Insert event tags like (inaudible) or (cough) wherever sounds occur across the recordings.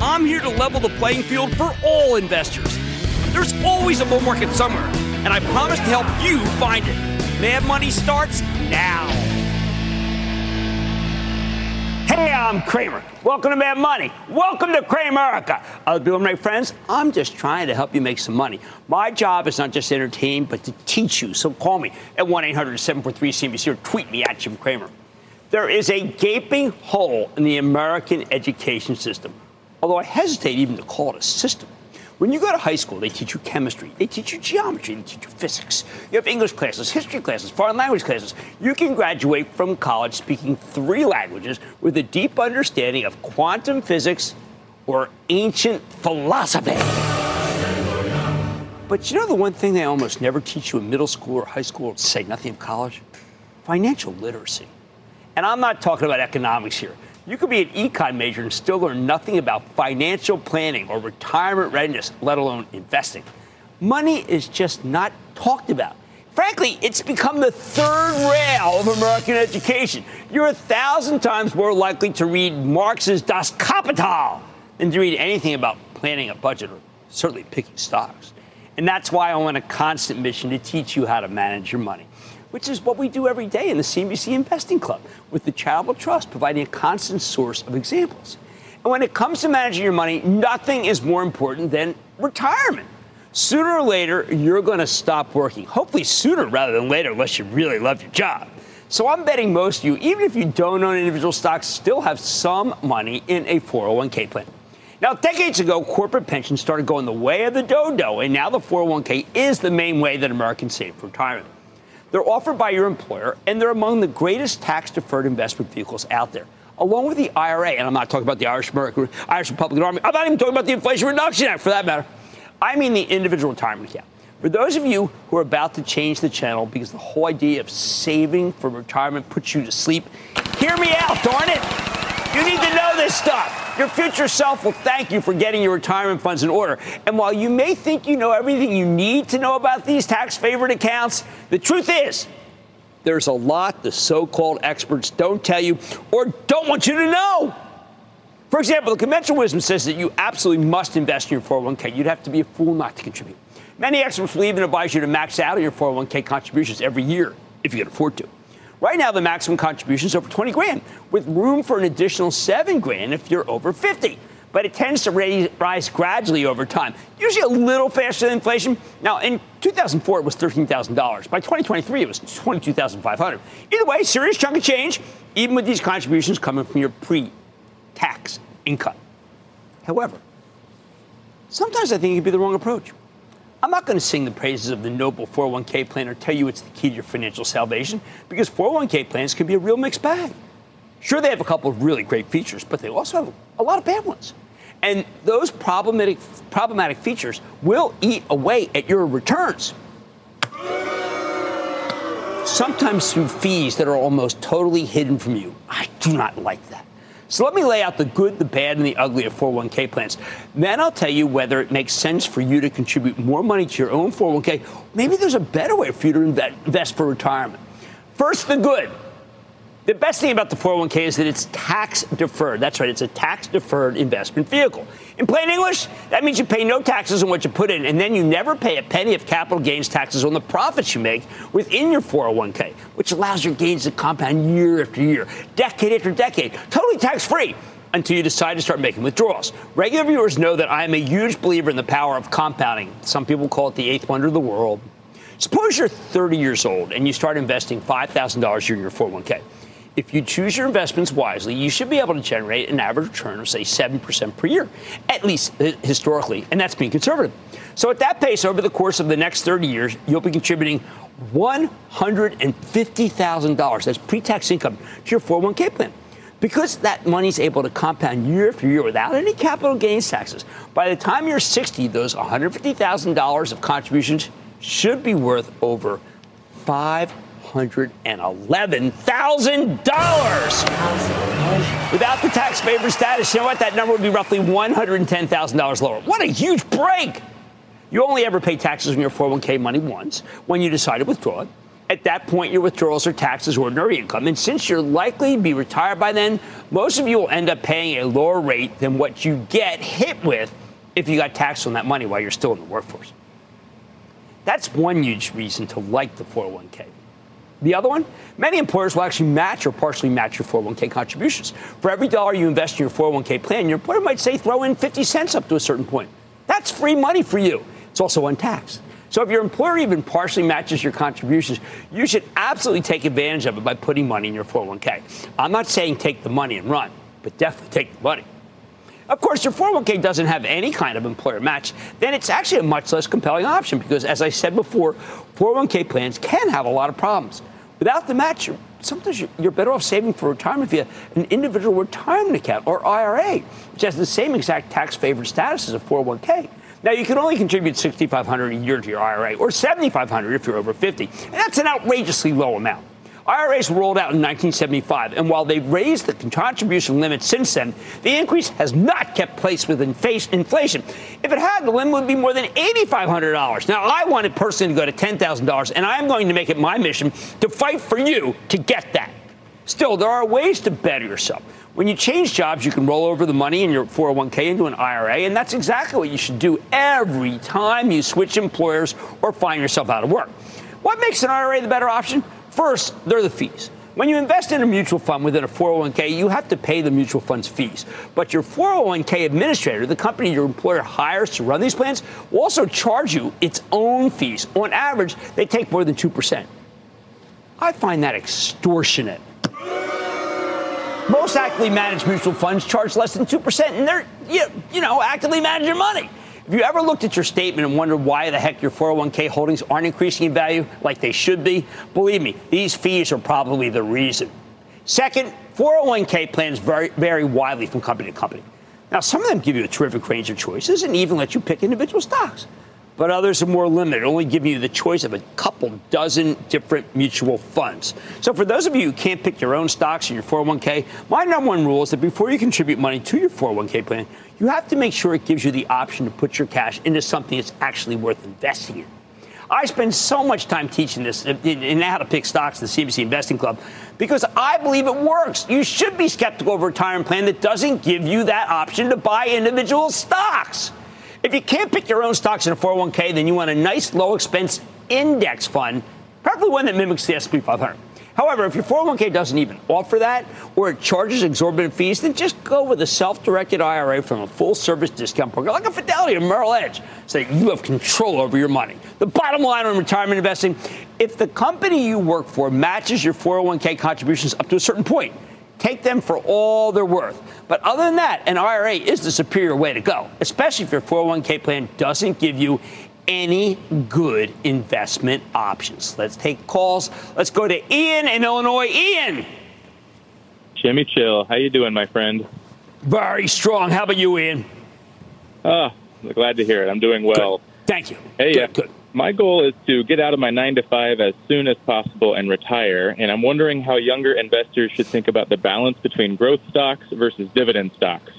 I'm here to level the playing field for all investors. There's always a bull market somewhere, and I promise to help you find it. Mad Money starts now. Hey, I'm Cramer. Welcome to Mad Money. Welcome to Cramerica. Other people, my friends, I'm just trying to help you make some money. My job is not just to entertain, but to teach you. So call me at 1 800 743 CNBC or tweet me at Jim Cramer. There is a gaping hole in the American education system although I hesitate even to call it a system. When you go to high school, they teach you chemistry, they teach you geometry, they teach you physics. You have English classes, history classes, foreign language classes. You can graduate from college speaking three languages with a deep understanding of quantum physics or ancient philosophy. But you know the one thing they almost never teach you in middle school or high school, say nothing of college? Financial literacy. And I'm not talking about economics here. You could be an econ major and still learn nothing about financial planning or retirement readiness, let alone investing. Money is just not talked about. Frankly, it's become the third rail of American education. You're a thousand times more likely to read Marx's Das Kapital than to read anything about planning a budget or certainly picking stocks. And that's why I'm on a constant mission to teach you how to manage your money which is what we do every day in the CNBC Investing Club, with the Charitable Trust providing a constant source of examples. And when it comes to managing your money, nothing is more important than retirement. Sooner or later, you're going to stop working. Hopefully, sooner rather than later, unless you really love your job. So I'm betting most of you, even if you don't own individual stocks, still have some money in a 401k plan. Now, decades ago, corporate pensions started going the way of the dodo, and now the 401k is the main way that Americans save for retirement. They're offered by your employer, and they're among the greatest tax deferred investment vehicles out there. Along with the IRA, and I'm not talking about the Irish American, Irish Republican Army, I'm not even talking about the Inflation Reduction Act for that matter. I mean the individual retirement account. For those of you who are about to change the channel because the whole idea of saving for retirement puts you to sleep, hear me out, darn it. You need to know this stuff. Your future self will thank you for getting your retirement funds in order. And while you may think you know everything you need to know about these tax favored accounts, the truth is, there's a lot the so called experts don't tell you or don't want you to know. For example, the conventional wisdom says that you absolutely must invest in your 401k. You'd have to be a fool not to contribute. Many experts will even advise you to max out your 401k contributions every year if you can afford to. Right now, the maximum contribution is over 20 grand, with room for an additional 7 grand if you're over 50. But it tends to raise, rise gradually over time, usually a little faster than inflation. Now, in 2004, it was $13,000. By 2023, it was 22,500. Either way, serious chunk of change, even with these contributions coming from your pre-tax income. However, sometimes I think it could be the wrong approach. I'm not going to sing the praises of the noble 401k plan or tell you it's the key to your financial salvation because 401k plans can be a real mixed bag. Sure, they have a couple of really great features, but they also have a lot of bad ones. And those problematic, problematic features will eat away at your returns. Sometimes through fees that are almost totally hidden from you. I do not like that. So let me lay out the good, the bad, and the ugly of 401k plans. Then I'll tell you whether it makes sense for you to contribute more money to your own 401k. Maybe there's a better way for you to invest for retirement. First, the good. The best thing about the 401k is that it's tax deferred. That's right, it's a tax deferred investment vehicle. In plain English, that means you pay no taxes on what you put in, and then you never pay a penny of capital gains taxes on the profits you make within your 401k, which allows your gains to compound year after year, decade after decade, totally tax free until you decide to start making withdrawals. Regular viewers know that I am a huge believer in the power of compounding. Some people call it the eighth wonder of the world. Suppose you're 30 years old and you start investing $5,000 a year in your 401k if you choose your investments wisely, you should be able to generate an average return of, say, 7% per year, at least historically, and that's being conservative. So, at that pace, over the course of the next 30 years, you'll be contributing $150,000. as pre tax income to your 401k plan. Because that money's able to compound year after year without any capital gains taxes, by the time you're 60, those $150,000 of contributions should be worth over five $111,000. Without the tax favored status, you know what? That number would be roughly $110,000 lower. What a huge break! You only ever pay taxes on your 401k money once when you decide to withdraw it. At that point, your withdrawals are taxed as ordinary income. And since you're likely to be retired by then, most of you will end up paying a lower rate than what you get hit with if you got taxed on that money while you're still in the workforce. That's one huge reason to like the 401k. The other one, many employers will actually match or partially match your 401k contributions. For every dollar you invest in your 401k plan, your employer might say throw in 50 cents up to a certain point. That's free money for you. It's also untaxed. So if your employer even partially matches your contributions, you should absolutely take advantage of it by putting money in your 401k. I'm not saying take the money and run, but definitely take the money. Of course, your 401k doesn't have any kind of employer match, then it's actually a much less compelling option because, as I said before, 401k plans can have a lot of problems. Without the match, sometimes you're better off saving for retirement via an individual retirement account or IRA, which has the same exact tax favored status as a 401k. Now, you can only contribute 6,500 a year to your IRA or 7,500 if you're over 50, and that's an outrageously low amount. IRAs were rolled out in 1975, and while they've raised the contribution limit since then, the increase has not kept pace with inflation. If it had, the limit would be more than $8,500. Now, I want it personally to go to $10,000, and I'm going to make it my mission to fight for you to get that. Still, there are ways to better yourself. When you change jobs, you can roll over the money in your 401k into an IRA, and that's exactly what you should do every time you switch employers or find yourself out of work. What makes an IRA the better option? First, they're the fees. When you invest in a mutual fund within a 401k, you have to pay the mutual fund's fees. But your 401k administrator, the company your employer hires to run these plans, will also charge you its own fees. On average, they take more than 2%. I find that extortionate. Most actively managed mutual funds charge less than 2%, and they're, you, know, actively manage your money. If you ever looked at your statement and wondered why the heck your 401k holdings aren't increasing in value like they should be, believe me, these fees are probably the reason. Second, 401k plans vary, vary widely from company to company. Now, some of them give you a terrific range of choices and even let you pick individual stocks but others are more limited, only giving you the choice of a couple dozen different mutual funds. So for those of you who can't pick your own stocks in your 401k, my number one rule is that before you contribute money to your 401k plan, you have to make sure it gives you the option to put your cash into something that's actually worth investing in. I spend so much time teaching this uh, in how to pick stocks in the CNBC Investing Club because I believe it works. You should be skeptical of a retirement plan that doesn't give you that option to buy individual stocks. If you can't pick your own stocks in a 401k, then you want a nice low expense index fund, preferably one that mimics the S&P 500. However, if your 401k doesn't even offer that or it charges exorbitant fees, then just go with a self directed IRA from a full service discount program like a Fidelity or Merrill Edge so that you have control over your money. The bottom line on retirement investing if the company you work for matches your 401k contributions up to a certain point, take them for all they're worth. But other than that, an IRA is the superior way to go, especially if your 401k plan doesn't give you any good investment options. Let's take calls. Let's go to Ian in Illinois. Ian. Jimmy Chill, how you doing, my friend? Very strong. How about you, Ian? Oh, glad to hear it. I'm doing well. Good. Thank you. Hey, good, uh, good. My goal is to get out of my nine to five as soon as possible and retire. And I'm wondering how younger investors should think about the balance between growth stocks versus dividend stocks.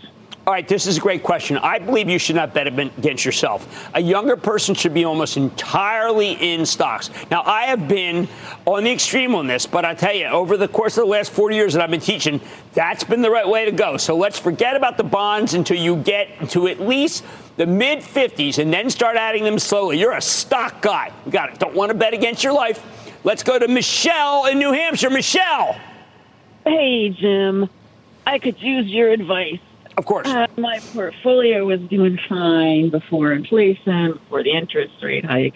All right, this is a great question. I believe you should not bet against yourself. A younger person should be almost entirely in stocks. Now, I have been on the extreme on this, but I tell you, over the course of the last 40 years that I've been teaching, that's been the right way to go. So let's forget about the bonds until you get to at least the mid 50s and then start adding them slowly. You're a stock guy. You got it. Don't want to bet against your life. Let's go to Michelle in New Hampshire. Michelle. Hey, Jim. I could use your advice. Of course. Uh, my portfolio was doing fine before inflation, before the interest rate hike,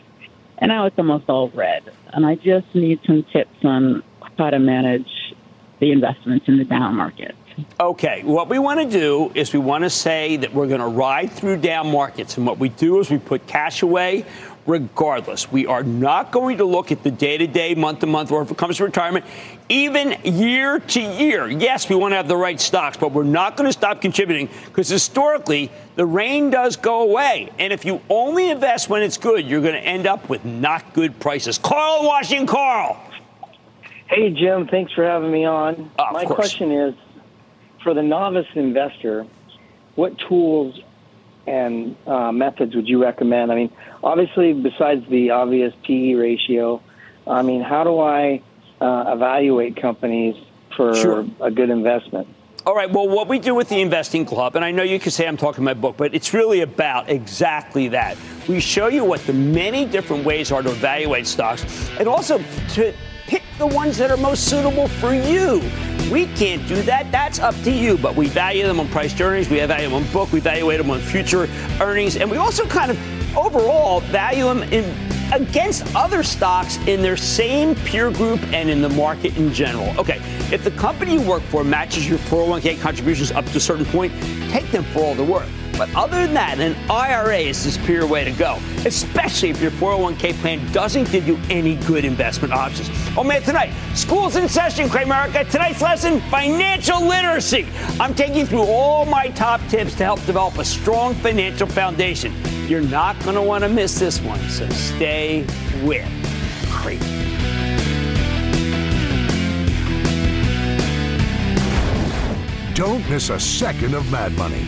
and now it's almost all red. And I just need some tips on how to manage the investments in the down market. Okay, what we want to do is we want to say that we're going to ride through down markets. And what we do is we put cash away regardless. We are not going to look at the day to day, month to month, or if it comes to retirement, even year to year. Yes, we want to have the right stocks, but we're not going to stop contributing because historically, the rain does go away. And if you only invest when it's good, you're going to end up with not good prices. Carl Washington, Carl. Hey, Jim, thanks for having me on. Uh, My question is for the novice investor, what tools and uh, methods would you recommend? I mean, obviously, besides the obvious PE ratio, I mean, how do I uh, evaluate companies for Sure. a good investment? All right. Well, what we do with the investing club, and I know you can say I'm talking my book, but it's really about exactly that. We show you what the many different ways are to evaluate stocks and also to pick the ones that are most suitable for you. We can't do that. That's up to you. But we value them on price earnings. We value them on book. We evaluate them on future earnings. And we also kind of overall value them in against other stocks in their same peer group and in the market in general. Okay, if the company you work for matches your 401k contributions up to a certain point, take them for all they're worth. But other than that, an IRA is the superior way to go, especially if your 401k plan doesn't give you any good investment options. Oh man, tonight, school's in session, Cramerica. Tonight's lesson, financial literacy. I'm taking you through all my top tips to help develop a strong financial foundation. You're not going to want to miss this one, so stay with Cramer. Don't miss a second of Mad Money.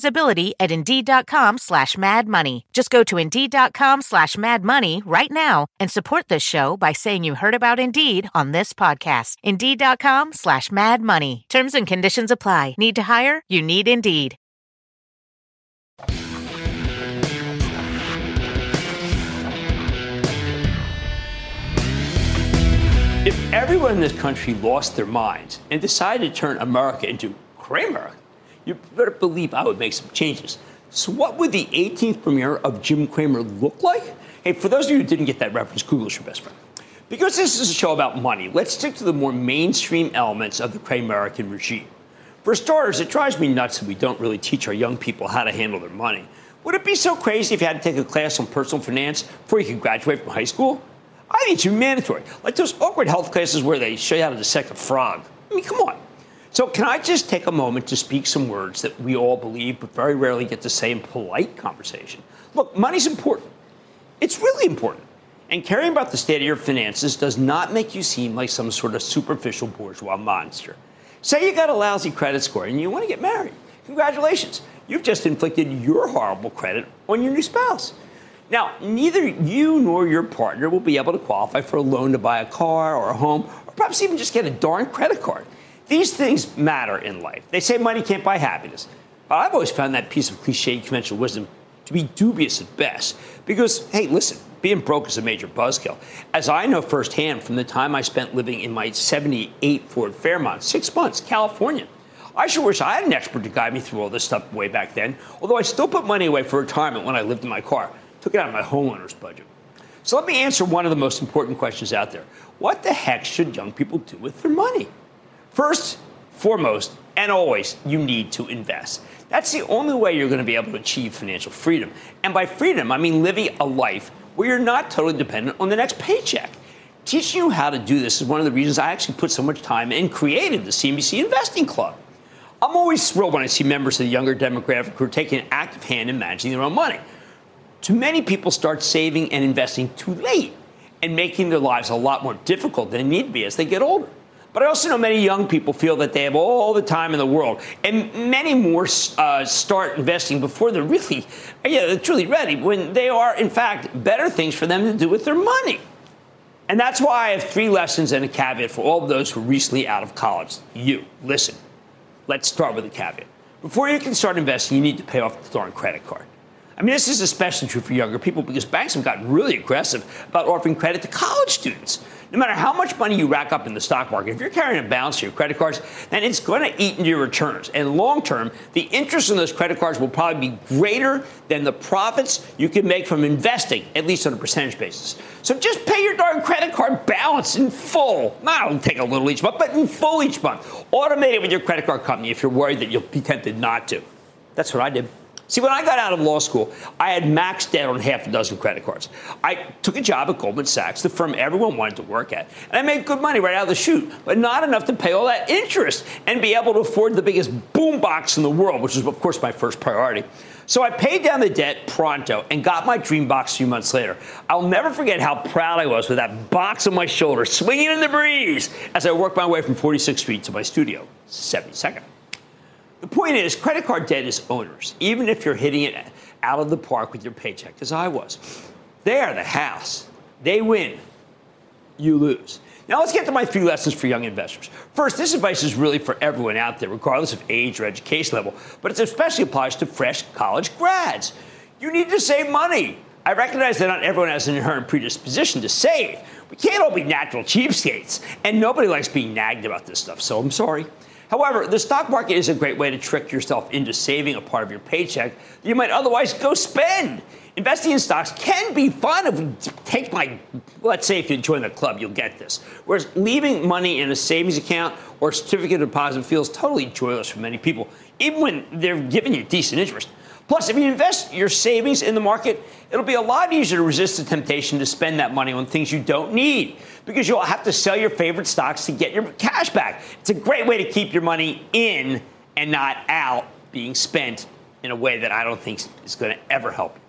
visibility at Indeed.com slash Mad Money. Just go to Indeed.com slash Mad Money right now and support this show by saying you heard about Indeed on this podcast. Indeed.com slash Mad Money. Terms and conditions apply. Need to hire? You need Indeed. If everyone in this country lost their minds and decided to turn America into Cramer, you better believe I would make some changes. So, what would the 18th premiere of Jim Cramer look like? Hey, for those of you who didn't get that reference, Google's your best friend. Because this is a show about money, let's stick to the more mainstream elements of the Cramerican regime. For starters, it drives me nuts that we don't really teach our young people how to handle their money. Would it be so crazy if you had to take a class on personal finance before you could graduate from high school? I think it's mandatory. Like those awkward health classes where they show you how to dissect a frog. I mean, come on. So, can I just take a moment to speak some words that we all believe but very rarely get to say in polite conversation? Look, money's important. It's really important. And caring about the state of your finances does not make you seem like some sort of superficial bourgeois monster. Say you got a lousy credit score and you want to get married. Congratulations. You've just inflicted your horrible credit on your new spouse. Now, neither you nor your partner will be able to qualify for a loan to buy a car or a home, or perhaps even just get a darn credit card. These things matter in life. They say money can't buy happiness. But I've always found that piece of cliche conventional wisdom to be dubious at best. Because, hey, listen, being broke is a major buzzkill. As I know firsthand from the time I spent living in my 78 Ford Fairmont, six months, California. I sure wish I had an expert to guide me through all this stuff way back then, although I still put money away for retirement when I lived in my car took it out of my homeowner's budget. So let me answer one of the most important questions out there. What the heck should young people do with their money? First, foremost, and always, you need to invest. That's the only way you're going to be able to achieve financial freedom. And by freedom, I mean living a life where you're not totally dependent on the next paycheck. Teaching you how to do this is one of the reasons I actually put so much time and created the CNBC Investing Club. I'm always thrilled when I see members of the younger demographic who are taking an active hand in managing their own money. Too many people start saving and investing too late and making their lives a lot more difficult than they need to be as they get older. But I also know many young people feel that they have all the time in the world, and many more uh, start investing before they're really, yeah, they're truly ready. When they are, in fact, better things for them to do with their money. And that's why I have three lessons and a caveat for all of those who are recently out of college. You, listen. Let's start with a caveat. Before you can start investing, you need to pay off the darn credit card. I mean, this is especially true for younger people because banks have gotten really aggressive about offering credit to college students. No matter how much money you rack up in the stock market, if you're carrying a balance to your credit cards, then it's going to eat into your returns. And long term, the interest on those credit cards will probably be greater than the profits you can make from investing, at least on a percentage basis. So just pay your darn credit card balance in full. Not it'll take a little each month, but in full each month. Automate it with your credit card company if you're worried that you'll be tempted not to. That's what I did. See, when I got out of law school, I had maxed out on half a dozen credit cards. I took a job at Goldman Sachs, the firm everyone wanted to work at, and I made good money right out of the chute, but not enough to pay all that interest and be able to afford the biggest boombox in the world, which was, of course, my first priority. So I paid down the debt pronto and got my dream box a few months later. I'll never forget how proud I was with that box on my shoulder, swinging in the breeze as I worked my way from 46th Street to my studio, 72nd. The point is, credit card debt is owners, even if you're hitting it out of the park with your paycheck, as I was. They are the house. They win. You lose. Now let's get to my three lessons for young investors. First, this advice is really for everyone out there, regardless of age or education level, but it especially applies to fresh college grads. You need to save money. I recognize that not everyone has an inherent predisposition to save. We can't all be natural cheapskates, and nobody likes being nagged about this stuff, so I'm sorry. However, the stock market is a great way to trick yourself into saving a part of your paycheck that you might otherwise go spend. Investing in stocks can be fun if you take my, let's say if you join the club, you'll get this. Whereas leaving money in a savings account or certificate of deposit feels totally joyless for many people, even when they're giving you decent interest. Plus, if you invest your savings in the market, it'll be a lot easier to resist the temptation to spend that money on things you don't need because you'll have to sell your favorite stocks to get your cash back. It's a great way to keep your money in and not out being spent in a way that I don't think is going to ever help you.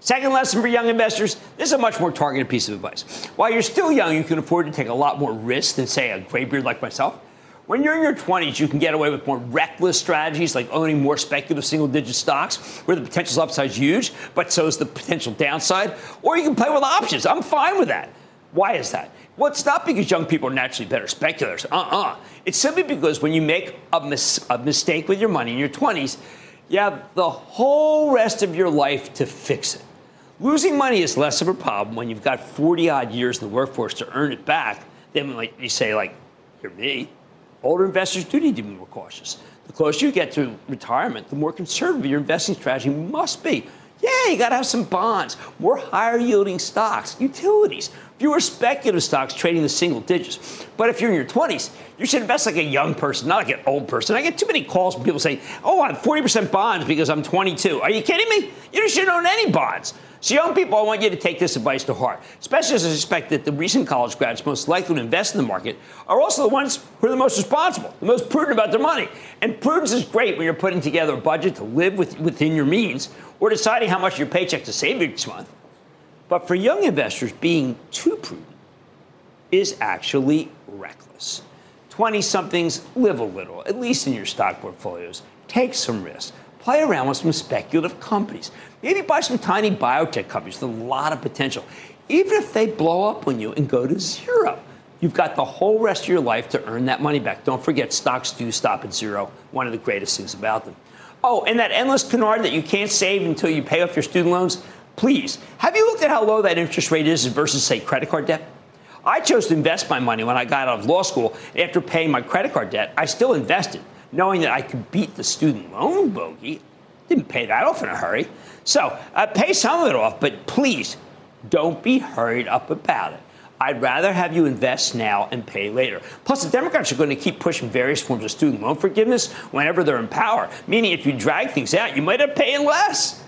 Second lesson for young investors this is a much more targeted piece of advice. While you're still young, you can afford to take a lot more risk than, say, a graybeard like myself. When you're in your 20s, you can get away with more reckless strategies like owning more speculative single digit stocks where the potential upside is huge, but so is the potential downside. Or you can play with options. I'm fine with that. Why is that? Well, it's not because young people are naturally better speculators. Uh uh-uh. uh It's simply because when you make a, mis- a mistake with your money in your 20s, you have the whole rest of your life to fix it. Losing money is less of a problem when you've got 40 odd years in the workforce to earn it back than like you say, like, you're me. Older investors do need to be more cautious. The closer you get to retirement, the more conservative your investing strategy must be. Yeah, you got to have some bonds, more higher yielding stocks, utilities, fewer speculative stocks trading the single digits. But if you're in your 20s, you should invest like a young person, not like an old person. I get too many calls from people saying, oh, I'm 40% bonds because I'm 22. Are you kidding me? You shouldn't own any bonds. So, young people, I want you to take this advice to heart, especially as I suspect that the recent college grads most likely to invest in the market are also the ones who are the most responsible, the most prudent about their money. And prudence is great when you're putting together a budget to live with, within your means or deciding how much your paycheck to save each month. But for young investors, being too prudent is actually reckless. 20 somethings live a little, at least in your stock portfolios. Take some risks. Play around with some speculative companies. Maybe buy some tiny biotech companies with a lot of potential. Even if they blow up on you and go to zero, you've got the whole rest of your life to earn that money back. Don't forget, stocks do stop at zero, one of the greatest things about them. Oh, and that endless canard that you can't save until you pay off your student loans, please, have you looked at how low that interest rate is versus, say, credit card debt? I chose to invest my money when I got out of law school. After paying my credit card debt, I still invested, knowing that I could beat the student loan bogey. Didn't pay that off in a hurry. So uh, pay some of it off, but please don't be hurried up about it. I'd rather have you invest now and pay later. Plus, the Democrats are going to keep pushing various forms of student loan forgiveness whenever they're in power, meaning if you drag things out, you might have paying less.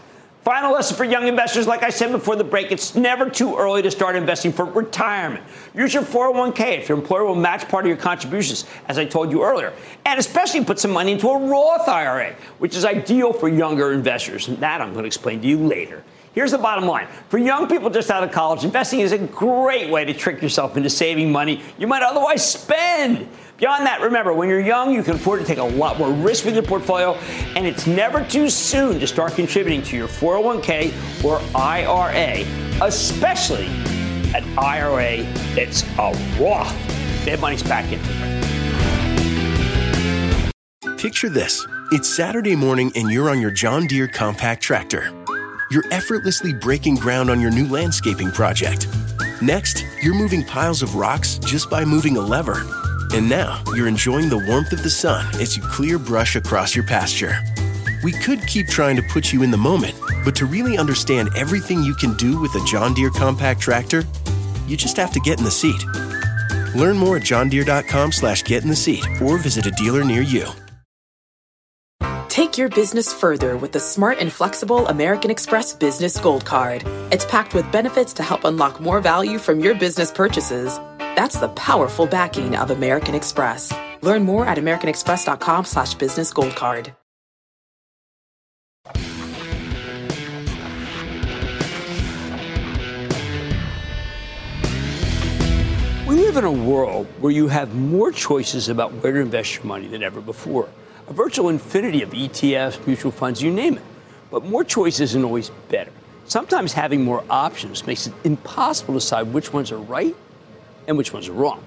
Final lesson for young investors like I said before the break, it's never too early to start investing for retirement. Use your 401k if your employer will match part of your contributions, as I told you earlier. And especially put some money into a Roth IRA, which is ideal for younger investors. And that I'm going to explain to you later. Here's the bottom line. For young people just out of college, investing is a great way to trick yourself into saving money you might otherwise spend. Beyond that, remember, when you're young, you can afford to take a lot more risk with your portfolio, and it's never too soon to start contributing to your 401k or IRA, especially an IRA that's a Roth. That money's back in. Picture this. It's Saturday morning and you're on your John Deere compact tractor. You're effortlessly breaking ground on your new landscaping project. Next, you're moving piles of rocks just by moving a lever and now you're enjoying the warmth of the sun as you clear brush across your pasture. We could keep trying to put you in the moment, but to really understand everything you can do with a John Deere compact tractor, you just have to get in the seat. Learn more at johndeere.com slash get in the seat or visit a dealer near you. Take your business further with the smart and flexible American Express Business Gold Card. It's packed with benefits to help unlock more value from your business purchases. That's the powerful backing of American Express. Learn more at americanexpress.com slash business gold card. We live in a world where you have more choices about where to invest your money than ever before. A virtual infinity of ETFs, mutual funds, you name it. But more choice isn't always better. Sometimes having more options makes it impossible to decide which ones are right and which ones are wrong.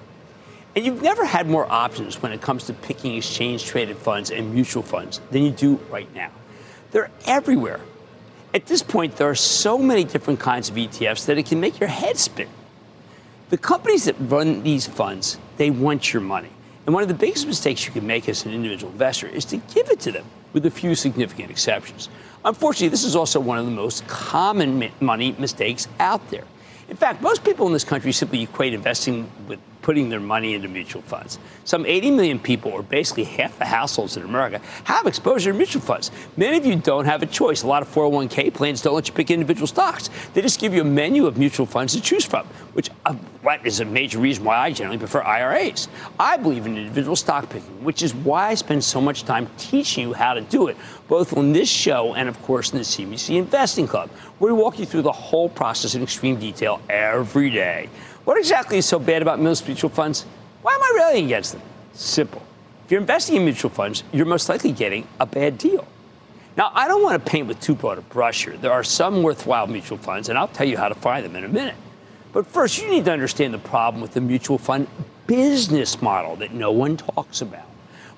And you've never had more options when it comes to picking exchange traded funds and mutual funds than you do right now. They're everywhere. At this point, there are so many different kinds of ETFs that it can make your head spin. The companies that run these funds, they want your money. And one of the biggest mistakes you can make as an individual investor is to give it to them, with a few significant exceptions. Unfortunately, this is also one of the most common money mistakes out there. In fact, most people in this country simply equate investing with putting their money into mutual funds. Some 80 million people, or basically half the households in America, have exposure to mutual funds. Many of you don't have a choice. A lot of 401k plans don't let you pick individual stocks. They just give you a menu of mutual funds to choose from, which uh, is a major reason why I generally prefer IRAs. I believe in individual stock picking, which is why I spend so much time teaching you how to do it, both on this show and, of course, in the CNBC Investing Club, where we walk you through the whole process in extreme detail every day. What exactly is so bad about mutual funds? Why am I railing against them? Simple. If you're investing in mutual funds, you're most likely getting a bad deal. Now, I don't want to paint with too broad a brush here. There are some worthwhile mutual funds, and I'll tell you how to find them in a minute. But first, you need to understand the problem with the mutual fund business model that no one talks about.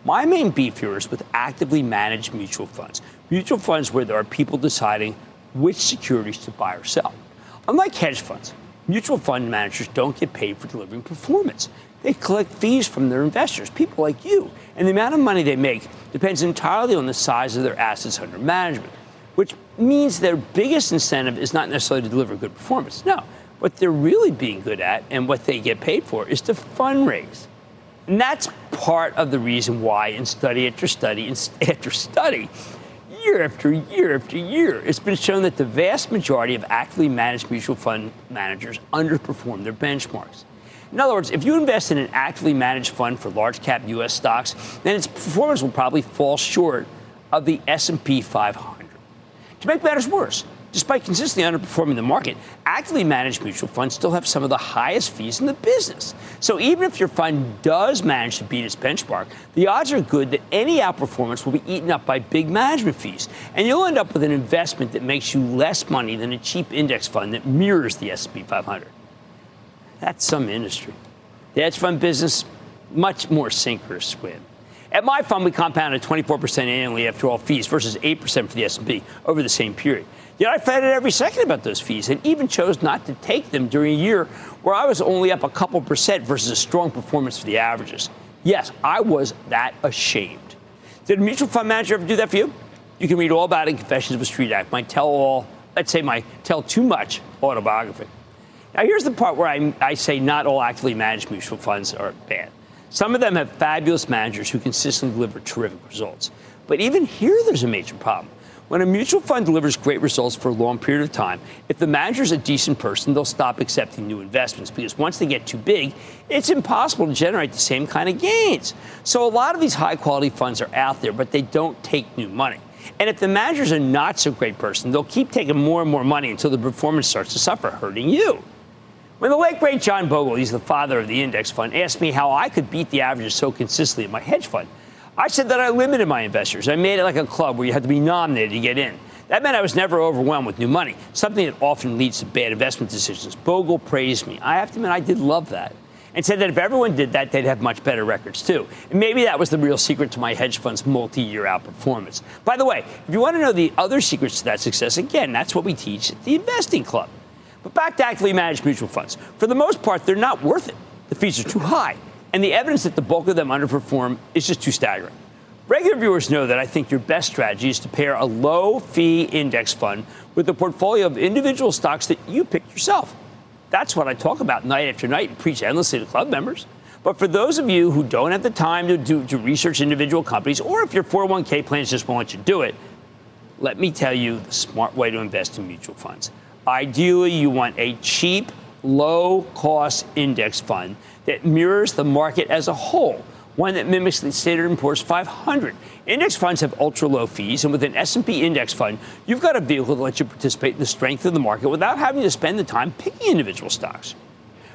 My main beef here is with actively managed mutual funds, mutual funds where there are people deciding which securities to buy or sell. Unlike hedge funds, mutual fund managers don't get paid for delivering performance. They collect fees from their investors, people like you, and the amount of money they make depends entirely on the size of their assets under management, which means their biggest incentive is not necessarily to deliver good performance. No, what they're really being good at and what they get paid for is to fundraise. And that's part of the reason why, in study after study (laughs) after study, year after year after year, it's been shown that the vast majority of actively managed mutual fund managers underperform their benchmarks. In other words, if you invest in an actively managed fund for large cap US stocks, then its performance will probably fall short of the S&P 500. To make matters worse, Despite consistently underperforming the market, actively managed mutual funds still have some of the highest fees in the business. So even if your fund does manage to beat its benchmark, the odds are good that any outperformance will be eaten up by big management fees, and you'll end up with an investment that makes you less money than a cheap index fund that mirrors the S&P 500. That's some industry. The hedge fund business, much more sink or swim. At my fund, we compounded 24% annually after all fees versus 8% for the S&P over the same period. Yet I fretted every second about those fees and even chose not to take them during a year where I was only up a couple percent versus a strong performance for the averages. Yes, I was that ashamed. Did a mutual fund manager ever do that for you? You can read all about it in Confessions of a Street Addict, my tell all, let's say my tell too much autobiography. Now, here's the part where I, I say not all actively managed mutual funds are bad. Some of them have fabulous managers who consistently deliver terrific results. But even here, there's a major problem. When a mutual fund delivers great results for a long period of time, if the manager's a decent person, they'll stop accepting new investments because once they get too big, it's impossible to generate the same kind of gains. So a lot of these high quality funds are out there, but they don't take new money. And if the manager's a not so great person, they'll keep taking more and more money until the performance starts to suffer, hurting you. When the late great John Bogle, he's the father of the index fund, asked me how I could beat the averages so consistently in my hedge fund, I said that I limited my investors. I made it like a club where you had to be nominated to get in. That meant I was never overwhelmed with new money, something that often leads to bad investment decisions. Bogle praised me. I have to admit, I did love that. And said that if everyone did that, they'd have much better records too. And maybe that was the real secret to my hedge fund's multi year outperformance. By the way, if you want to know the other secrets to that success, again, that's what we teach at the Investing Club. But back to actively managed mutual funds. For the most part, they're not worth it. The fees are too high. And the evidence that the bulk of them underperform is just too staggering. Regular viewers know that I think your best strategy is to pair a low fee index fund with a portfolio of individual stocks that you pick yourself. That's what I talk about night after night and preach endlessly to club members. But for those of you who don't have the time to, do, to research individual companies, or if your 401k plans just won't let you do it, let me tell you the smart way to invest in mutual funds. Ideally, you want a cheap, low cost index fund that mirrors the market as a whole, one that mimics the Standard & Poor's 500. Index funds have ultra low fees, and with an S&P index fund, you've got a vehicle that lets you participate in the strength of the market without having to spend the time picking individual stocks.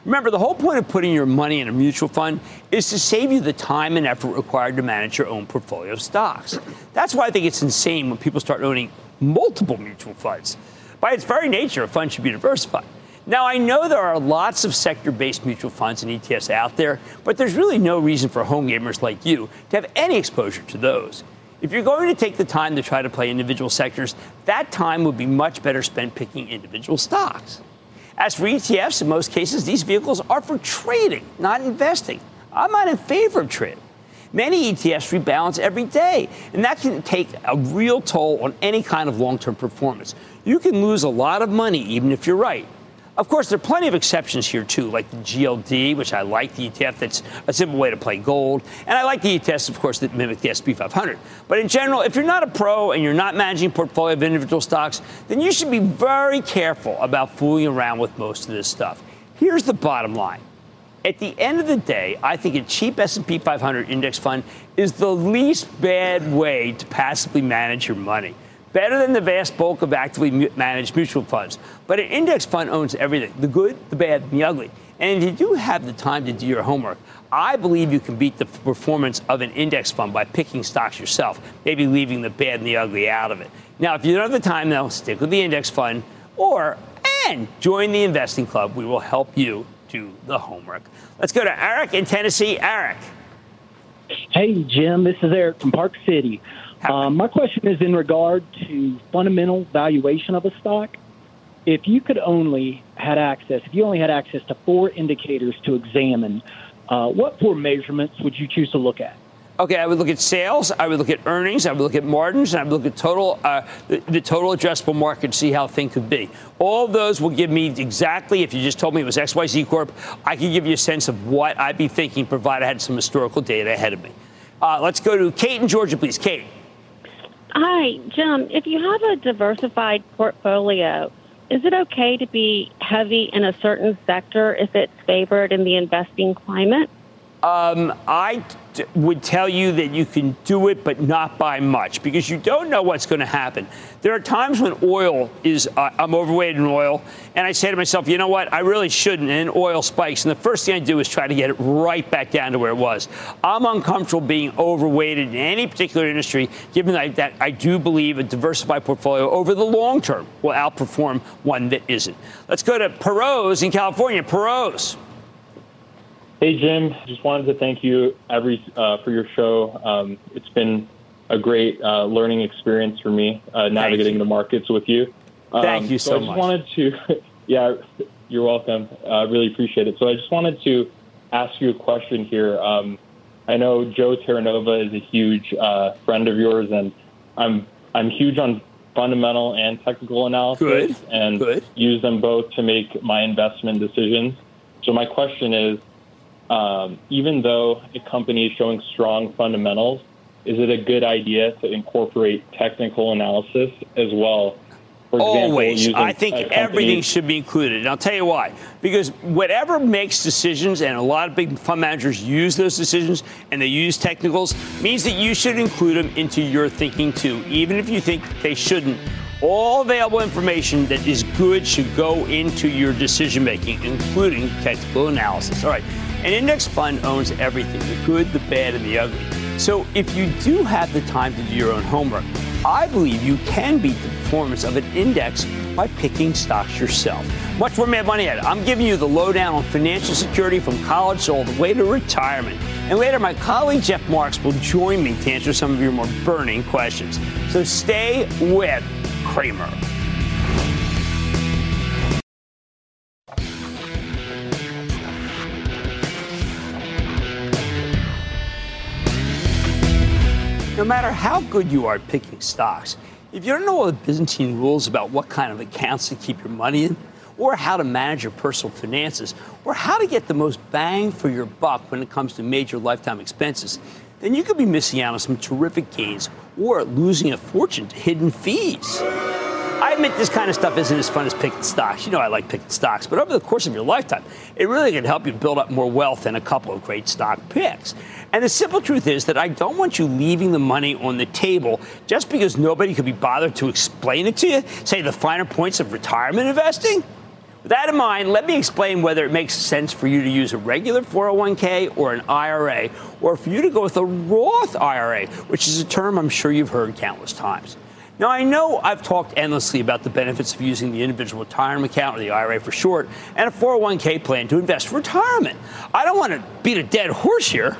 Remember, the whole point of putting your money in a mutual fund is to save you the time and effort required to manage your own portfolio of stocks. That's why I think it's insane when people start owning multiple mutual funds. By its very nature, a fund should be diversified. Now, I know there are lots of sector based mutual funds and ETFs out there, but there's really no reason for home gamers like you to have any exposure to those. If you're going to take the time to try to play individual sectors, that time would be much better spent picking individual stocks. As for ETFs, in most cases, these vehicles are for trading, not investing. I'm not in favor of trading. Many ETFs rebalance every day, and that can take a real toll on any kind of long term performance. You can lose a lot of money even if you're right. Of course, there are plenty of exceptions here, too, like the GLD, which I like, the ETF that's a simple way to play gold. And I like the ETFs, of course, that mimic the SP 500. But in general, if you're not a pro and you're not managing a portfolio of individual stocks, then you should be very careful about fooling around with most of this stuff. Here's the bottom line. At the end of the day, I think a cheap S&P 500 index fund is the least bad way to passively manage your money better than the vast bulk of actively managed mutual funds. But an index fund owns everything the good, the bad, and the ugly. And if you do have the time to do your homework, I believe you can beat the performance of an index fund by picking stocks yourself, maybe leaving the bad and the ugly out of it. Now, if you don't have the time, though, stick with the index fund or and join the investing club. We will help you do the homework. Let's go to Eric in Tennessee. Eric. Hey, Jim. This is Eric from Park City. Um, my question is in regard to fundamental valuation of a stock. If you could only had access, if you only had access to four indicators to examine, uh, what four measurements would you choose to look at? Okay, I would look at sales, I would look at earnings, I would look at margins, and I would look at total uh, the, the, total addressable market, to see how things could be. All of those will give me exactly. If you just told me it was XYZ Corp, I could give you a sense of what I'd be thinking, provided I had some historical data ahead of me. Uh, let's go to Kate in Georgia, please. Kate. Hi, Jim. If you have a diversified portfolio, is it okay to be heavy in a certain sector if it's favored in the investing climate? Um, I t- would tell you that you can do it, but not by much, because you don't know what's going to happen. There are times when oil is, uh, I'm overweight in oil, and I say to myself, you know what, I really shouldn't, and oil spikes. And the first thing I do is try to get it right back down to where it was. I'm uncomfortable being overweighted in any particular industry, given that, that I do believe a diversified portfolio over the long term will outperform one that isn't. Let's go to Perot in California. Perot. Hey, Jim. Just wanted to thank you every uh, for your show. Um, it's been a great uh, learning experience for me uh, navigating the markets with you. Um, thank you so, so I just much. wanted to, (laughs) yeah, you're welcome. I really appreciate it. So I just wanted to ask you a question here. Um, I know Joe Terranova is a huge uh, friend of yours, and I'm I'm huge on fundamental and technical analysis, Good. and Good. use them both to make my investment decisions. So my question is um, even though a company is showing strong fundamentals, is it a good idea to incorporate technical analysis as well? For example, Always. I think everything should be included. And I'll tell you why. Because whatever makes decisions, and a lot of big fund managers use those decisions and they use technicals, means that you should include them into your thinking too, even if you think they shouldn't. All available information that is good should go into your decision making, including technical analysis. All right. An index fund owns everything the good, the bad, and the ugly. So if you do have the time to do your own homework, I believe you can beat the performance of an index by picking stocks yourself. Much more Mad Money ahead. I'm giving you the lowdown on financial security from college all the way to retirement. And later, my colleague Jeff Marks will join me to answer some of your more burning questions. So stay with Cramer. No matter how good you are at picking stocks, if you don't know all the Byzantine rules about what kind of accounts to keep your money in, or how to manage your personal finances, or how to get the most bang for your buck when it comes to major lifetime expenses, then you could be missing out on some terrific gains or losing a fortune to hidden fees. I admit this kind of stuff isn't as fun as picking stocks. You know I like picking stocks, but over the course of your lifetime, it really can help you build up more wealth than a couple of great stock picks. And the simple truth is that I don't want you leaving the money on the table just because nobody could be bothered to explain it to you, say the finer points of retirement investing. With that in mind, let me explain whether it makes sense for you to use a regular 401k or an IRA, or for you to go with a Roth IRA, which is a term I'm sure you've heard countless times. Now, I know I've talked endlessly about the benefits of using the individual retirement account, or the IRA for short, and a 401k plan to invest for retirement. I don't want to beat a dead horse here.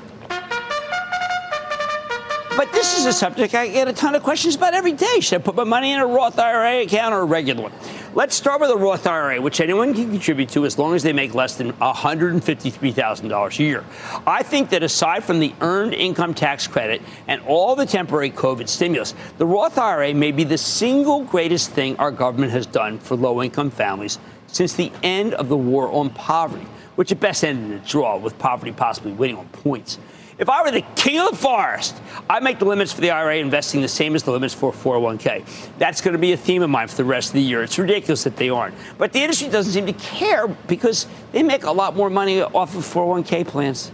But this is a subject I get a ton of questions about every day. Should I put my money in a Roth IRA account or a regular one? Let's start with a Roth IRA, which anyone can contribute to as long as they make less than $153,000 a year. I think that aside from the earned income tax credit and all the temporary COVID stimulus, the Roth IRA may be the single greatest thing our government has done for low income families since the end of the war on poverty, which at best ended in a draw, with poverty possibly winning on points. If I were the king of the forest, I'd make the limits for the IRA investing the same as the limits for 401k. That's going to be a theme of mine for the rest of the year. It's ridiculous that they aren't. But the industry doesn't seem to care because they make a lot more money off of 401k plans.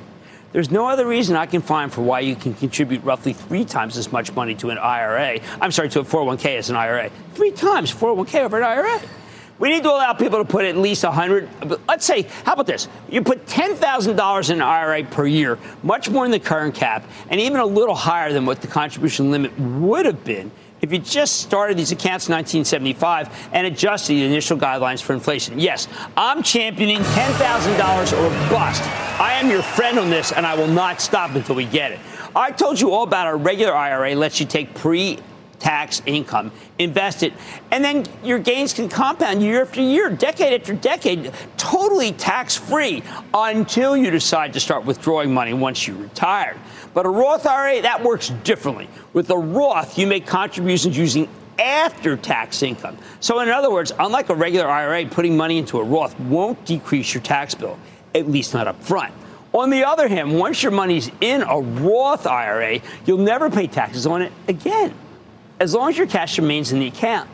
There's no other reason I can find for why you can contribute roughly three times as much money to an IRA. I'm sorry, to a 401k as an IRA. Three times 401k over an IRA. We need to allow people to put at least 100. Let's say, how about this? You put $10,000 in an IRA per year, much more than the current cap, and even a little higher than what the contribution limit would have been if you just started these accounts in 1975 and adjusted the initial guidelines for inflation. Yes, I'm championing $10,000 or bust. I am your friend on this, and I will not stop until we get it. I told you all about our regular IRA lets you take pre tax income, invest it, and then your gains can compound year after year, decade after decade, totally tax free until you decide to start withdrawing money once you retire. But a Roth IRA, that works differently. With a Roth, you make contributions using after tax income. So, in other words, unlike a regular IRA, putting money into a Roth won't decrease your tax bill, at least not up front. On the other hand, once your money's in a Roth IRA, you'll never pay taxes on it again as long as your cash remains in the account,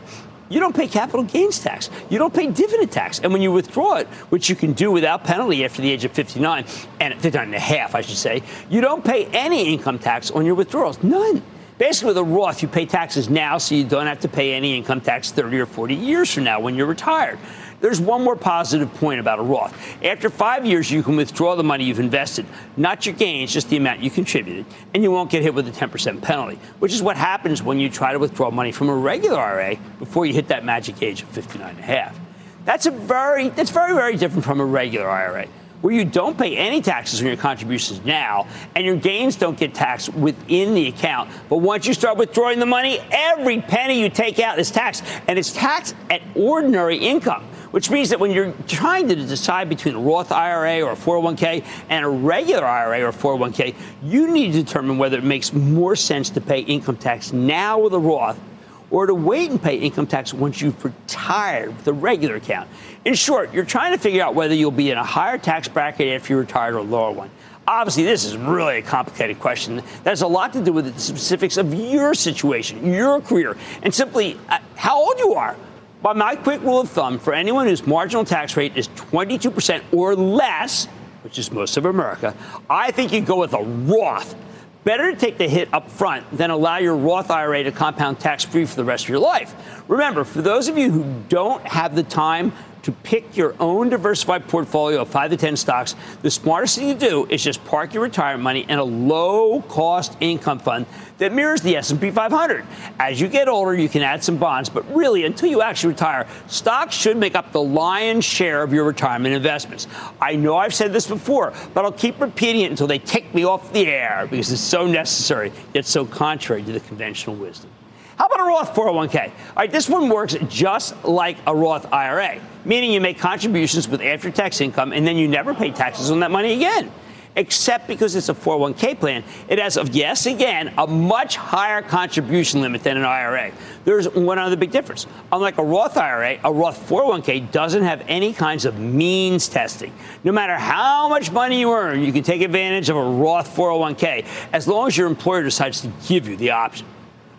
you don't pay capital gains tax. You don't pay dividend tax. And when you withdraw it, which you can do without penalty after the age of 59, and 59 and a half, I should say, you don't pay any income tax on your withdrawals. None. Basically, with a Roth, you pay taxes now, so you don't have to pay any income tax 30 or 40 years from now when you're retired. There's one more positive point about a Roth. After five years, you can withdraw the money you've invested, not your gains, just the amount you contributed, and you won't get hit with a 10% penalty, which is what happens when you try to withdraw money from a regular IRA before you hit that magic age of 59 and a half. That's a very that's very very different from a regular IRA where you don't pay any taxes on your contributions now and your gains don't get taxed within the account. But once you start withdrawing the money, every penny you take out is taxed and it's taxed at ordinary income which means that when you're trying to decide between a Roth IRA or a 401k and a regular IRA or 401k, you need to determine whether it makes more sense to pay income tax now with a Roth or to wait and pay income tax once you've retired with a regular account. In short, you're trying to figure out whether you'll be in a higher tax bracket if you're retired or a lower one. Obviously, this is really a complicated question that has a lot to do with the specifics of your situation, your career, and simply uh, how old you are. By my quick rule of thumb, for anyone whose marginal tax rate is 22% or less, which is most of America, I think you go with a Roth. Better to take the hit up front than allow your Roth IRA to compound tax free for the rest of your life. Remember, for those of you who don't have the time to pick your own diversified portfolio of 5 to 10 stocks, the smartest thing to do is just park your retirement money in a low-cost income fund that mirrors the S&P 500. As you get older, you can add some bonds, but really until you actually retire, stocks should make up the lion's share of your retirement investments. I know I've said this before, but I'll keep repeating it until they take me off the air because it's so necessary, yet so contrary to the conventional wisdom. How about a Roth 401k? All right, this one works just like a Roth IRA, meaning you make contributions with after tax income and then you never pay taxes on that money again. Except because it's a 401k plan, it has, yes, again, a much higher contribution limit than an IRA. There's one other big difference. Unlike a Roth IRA, a Roth 401k doesn't have any kinds of means testing. No matter how much money you earn, you can take advantage of a Roth 401k as long as your employer decides to give you the option.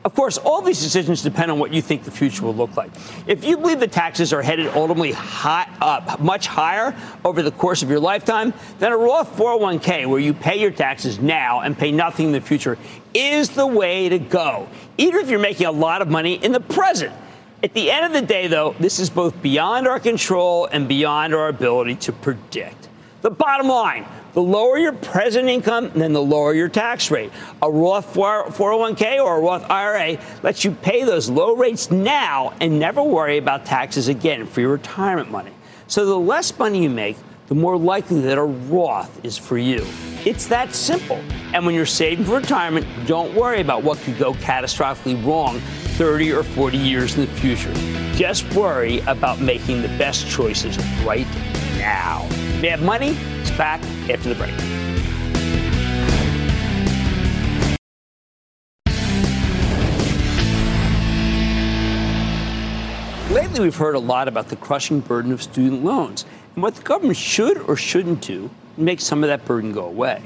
Of course, all these decisions depend on what you think the future will look like. If you believe the taxes are headed ultimately high, uh, much higher over the course of your lifetime, then a Roth 401k where you pay your taxes now and pay nothing in the future is the way to go, even if you're making a lot of money in the present. At the end of the day, though, this is both beyond our control and beyond our ability to predict. The bottom line the lower your present income, then the lower your tax rate. A Roth 401k or a Roth IRA lets you pay those low rates now and never worry about taxes again for your retirement money. So the less money you make, the more likely that a Roth is for you. It's that simple. And when you're saving for retirement, don't worry about what could go catastrophically wrong 30 or 40 years in the future. Just worry about making the best choices right now. Mad Money is back after the break. lately we've heard a lot about the crushing burden of student loans and what the government should or shouldn't do to make some of that burden go away.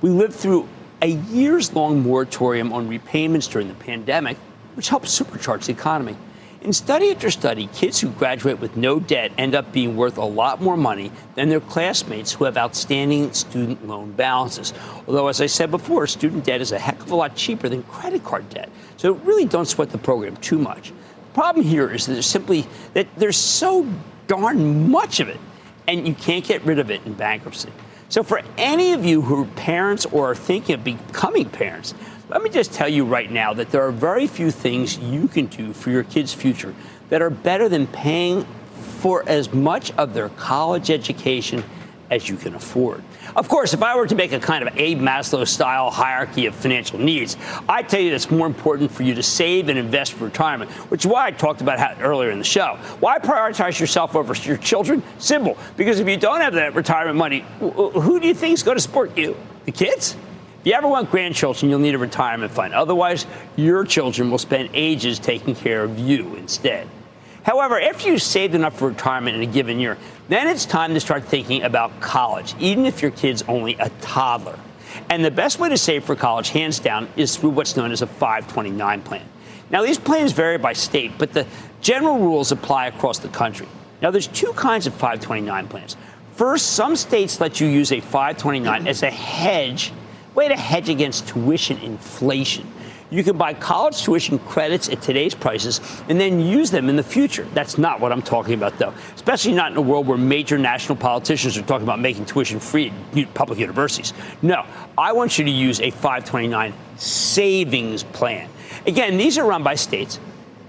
We lived through a years long moratorium on repayments during the pandemic, which helped supercharge the economy. In study after study, kids who graduate with no debt end up being worth a lot more money than their classmates who have outstanding student loan balances. Although, as I said before, student debt is a heck of a lot cheaper than credit card debt. So really don't sweat the program too much. The problem here is that there's simply that there's so darn much of it, and you can't get rid of it in bankruptcy. So for any of you who are parents or are thinking of becoming parents, let me just tell you right now that there are very few things you can do for your kids' future that are better than paying for as much of their college education as you can afford. Of course, if I were to make a kind of Abe Maslow style hierarchy of financial needs, I'd tell you that it's more important for you to save and invest for retirement, which is why I talked about how, earlier in the show. Why prioritize yourself over your children? Simple. Because if you don't have that retirement money, who do you think is going to support you? The kids? If you ever want grandchildren, you'll need a retirement fund. Otherwise, your children will spend ages taking care of you instead. However, if you've saved enough for retirement in a given year, then it's time to start thinking about college, even if your kid's only a toddler. And the best way to save for college, hands down, is through what's known as a 529 plan. Now, these plans vary by state, but the general rules apply across the country. Now, there's two kinds of 529 plans. First, some states let you use a 529 as a hedge way to hedge against tuition inflation. You can buy college tuition credits at today's prices and then use them in the future. That's not what I'm talking about, though, especially not in a world where major national politicians are talking about making tuition free at public universities. No, I want you to use a 529 savings plan. Again, these are run by states.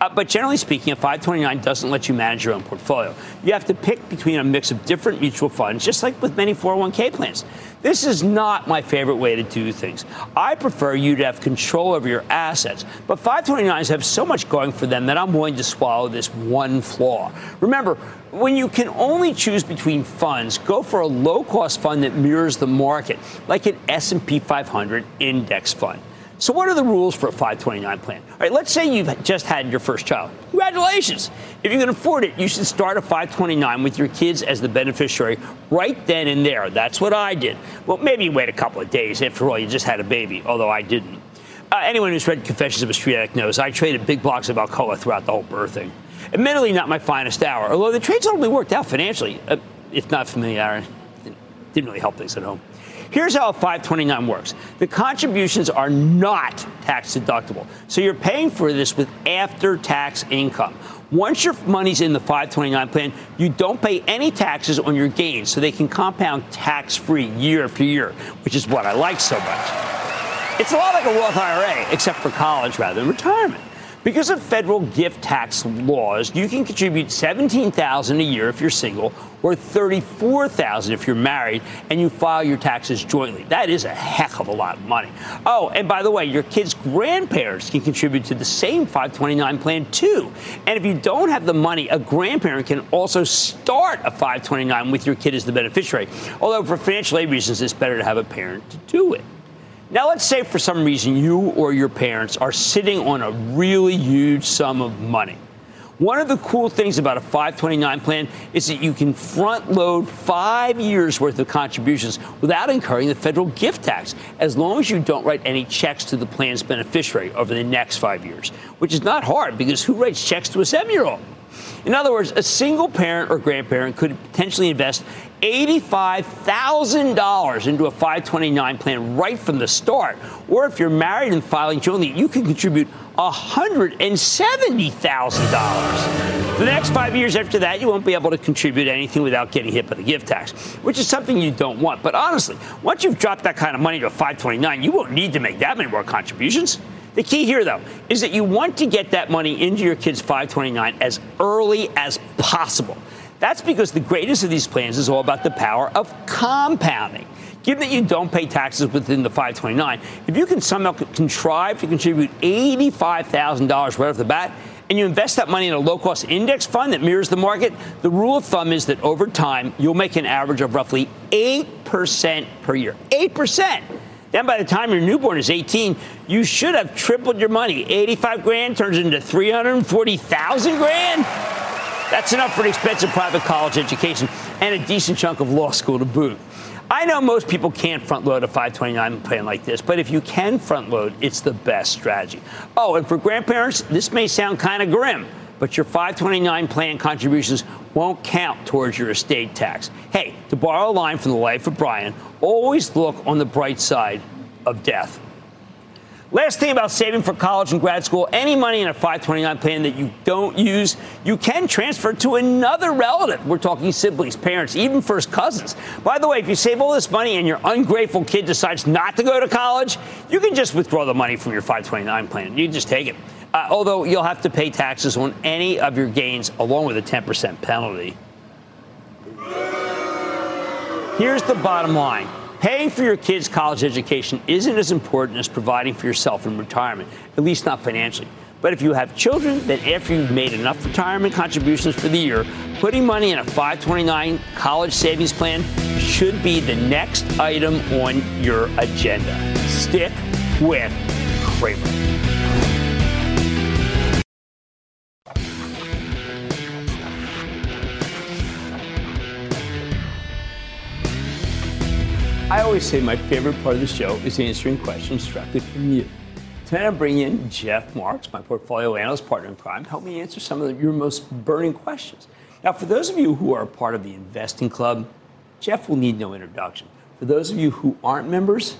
Uh, but generally speaking, a 529 doesn't let you manage your own portfolio. You have to pick between a mix of different mutual funds, just like with many 401k plans. This is not my favorite way to do things. I prefer you to have control over your assets, but 529s have so much going for them that I'm willing to swallow this one flaw. Remember, when you can only choose between funds, go for a low-cost fund that mirrors the market, like an S&P 500 index fund. So, what are the rules for a 529 plan? All right, let's say you've just had your first child. Congratulations. If you can afford it, you should start a 529 with your kids as the beneficiary right then and there. That's what I did. Well, maybe wait a couple of days. After all, you just had a baby, although I didn't. Uh, anyone who's read Confessions of a Street Addict knows I traded big blocks of Alcoa throughout the whole birthing. Admittedly, not my finest hour, although the trades only worked out financially, uh, if not familiarity. Didn't really help things at home. Here's how a 529 works the contributions are not tax deductible. So you're paying for this with after tax income. Once your money's in the 529 plan, you don't pay any taxes on your gains, so they can compound tax free year after year, which is what I like so much. It's a lot like a Roth IRA, except for college rather than retirement. Because of federal gift tax laws, you can contribute 17,000 a year if you're single or 34,000 if you're married and you file your taxes jointly. That is a heck of a lot of money. Oh, and by the way, your kids' grandparents can contribute to the same 529 plan too. And if you don't have the money, a grandparent can also start a 529 with your kid as the beneficiary. Although for financial aid reasons, it's better to have a parent to do it. Now, let's say for some reason you or your parents are sitting on a really huge sum of money. One of the cool things about a 529 plan is that you can front load five years worth of contributions without incurring the federal gift tax, as long as you don't write any checks to the plan's beneficiary over the next five years, which is not hard because who writes checks to a seven year old? In other words, a single parent or grandparent could potentially invest $85,000 into a 529 plan right from the start. Or if you're married and filing jointly, you can contribute $170,000. For the next five years after that, you won't be able to contribute anything without getting hit by the gift tax, which is something you don't want. But honestly, once you've dropped that kind of money to a 529, you won't need to make that many more contributions. The key here, though, is that you want to get that money into your kid's 529 as early as possible. That's because the greatest of these plans is all about the power of compounding. Given that you don't pay taxes within the 529, if you can somehow contrive to contribute $85,000 right off the bat, and you invest that money in a low cost index fund that mirrors the market, the rule of thumb is that over time, you'll make an average of roughly 8% per year. 8%. Then by the time your newborn is 18, you should have tripled your money. 85 grand turns into 340,000 grand. That's enough for an expensive private college education and a decent chunk of law school to boot. I know most people can't front load a 529 plan like this, but if you can front load, it's the best strategy. Oh, and for grandparents, this may sound kind of grim, but your 529 plan contributions won't count towards your estate tax. Hey, to borrow a line from the life of Brian, always look on the bright side of death. Last thing about saving for college and grad school any money in a 529 plan that you don't use, you can transfer to another relative. We're talking siblings, parents, even first cousins. By the way, if you save all this money and your ungrateful kid decides not to go to college, you can just withdraw the money from your 529 plan. You just take it. Uh, although you'll have to pay taxes on any of your gains along with a 10% penalty. Here's the bottom line. Paying for your kids' college education isn't as important as providing for yourself in retirement, at least not financially. But if you have children, then after you've made enough retirement contributions for the year, putting money in a 529 college savings plan should be the next item on your agenda. Stick with Cramer. I always say my favorite part of the show is answering questions directly from you. Tonight I'm bringing in Jeff Marks, my portfolio analyst partner in crime, to help me answer some of your most burning questions. Now, for those of you who are part of the investing club, Jeff will need no introduction. For those of you who aren't members,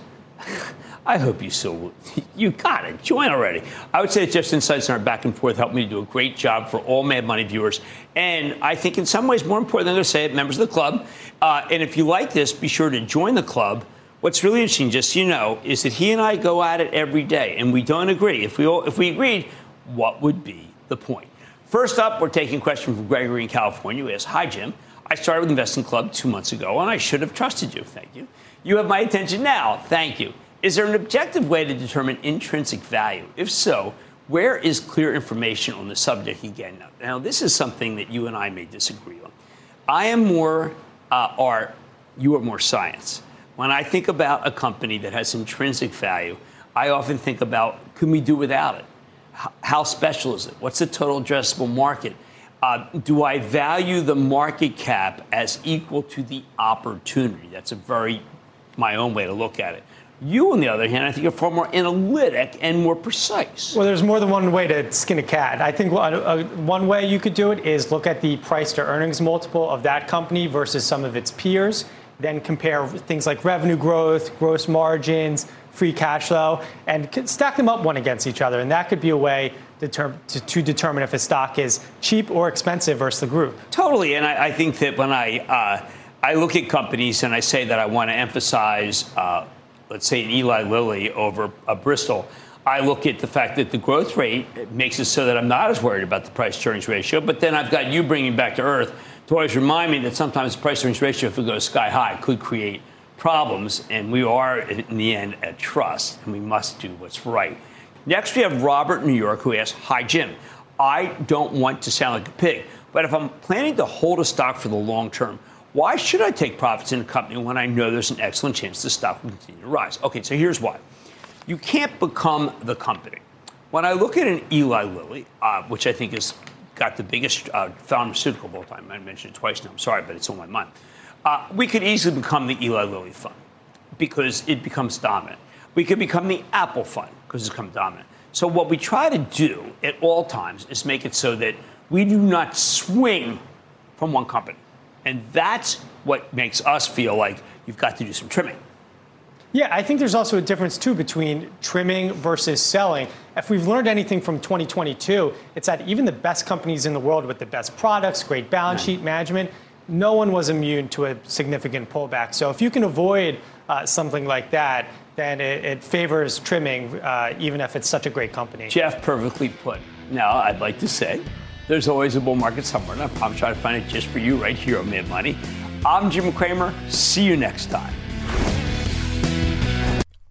(laughs) I hope you so. You got it. Join already. I would say that Jeff's insights and our back and forth helped me to do a great job for all Mad Money viewers. And I think in some ways more important than to say it, members of the club. Uh, and if you like this, be sure to join the club. What's really interesting, just so you know, is that he and I go at it every day, and we don't agree. If we all, if we agreed, what would be the point? First up, we're taking a question from Gregory in California, who asks, "Hi Jim, I started with Investing Club two months ago, and I should have trusted you. Thank you. You have my attention now. Thank you. Is there an objective way to determine intrinsic value? If so, where is clear information on the subject again? Now, this is something that you and I may disagree on. I am more uh, art, you are more science. When I think about a company that has intrinsic value, I often think about can we do without it? How special is it? What's the total addressable market? Uh, do I value the market cap as equal to the opportunity? That's a very my own way to look at it. You, on the other hand, I think are far more analytic and more precise. Well, there's more than one way to skin a cat. I think one way you could do it is look at the price to earnings multiple of that company versus some of its peers, then compare things like revenue growth, gross margins, free cash flow, and stack them up one against each other. And that could be a way to, to determine if a stock is cheap or expensive versus the group. Totally. And I, I think that when I, uh, I look at companies and I say that I want to emphasize, uh, let's say, an Eli Lilly over a Bristol. I look at the fact that the growth rate makes it so that I'm not as worried about the price earnings ratio. But then I've got you bringing back to earth to always remind me that sometimes the price earnings ratio, if it goes sky high, could create problems. And we are, in the end, at trust, and we must do what's right. Next, we have Robert New York who asks Hi, Jim. I don't want to sound like a pig, but if I'm planning to hold a stock for the long term, why should I take profits in a company when I know there's an excellent chance the stock will continue to rise? Okay, so here's why. You can't become the company. When I look at an Eli Lilly, uh, which I think has got the biggest uh, pharmaceutical of all time, I mentioned it twice now, I'm sorry, but it's on my mind. Uh, we could easily become the Eli Lilly fund because it becomes dominant. We could become the Apple fund because it's become dominant. So, what we try to do at all times is make it so that we do not swing from one company. And that's what makes us feel like you've got to do some trimming. Yeah, I think there's also a difference too between trimming versus selling. If we've learned anything from 2022, it's that even the best companies in the world with the best products, great balance sheet management, no one was immune to a significant pullback. So if you can avoid uh, something like that, then it, it favors trimming, uh, even if it's such a great company. Jeff, perfectly put. Now, I'd like to say there's always a bull market somewhere, and I'm trying to find it just for you right here on Mad Money. I'm Jim Cramer. See you next time.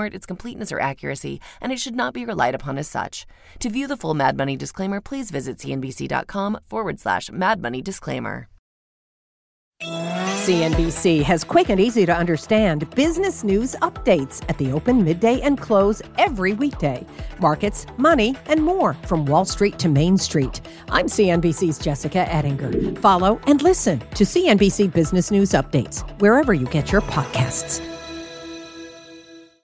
warrant its completeness or accuracy, and it should not be relied upon as such. To view the full Mad Money disclaimer, please visit cnbc.com forward slash Mad Money disclaimer. CNBC has quick and easy to understand business news updates at the open, midday, and close every weekday. Markets, money, and more from Wall Street to Main Street. I'm CNBC's Jessica Ettinger. Follow and listen to CNBC Business News Updates wherever you get your podcasts.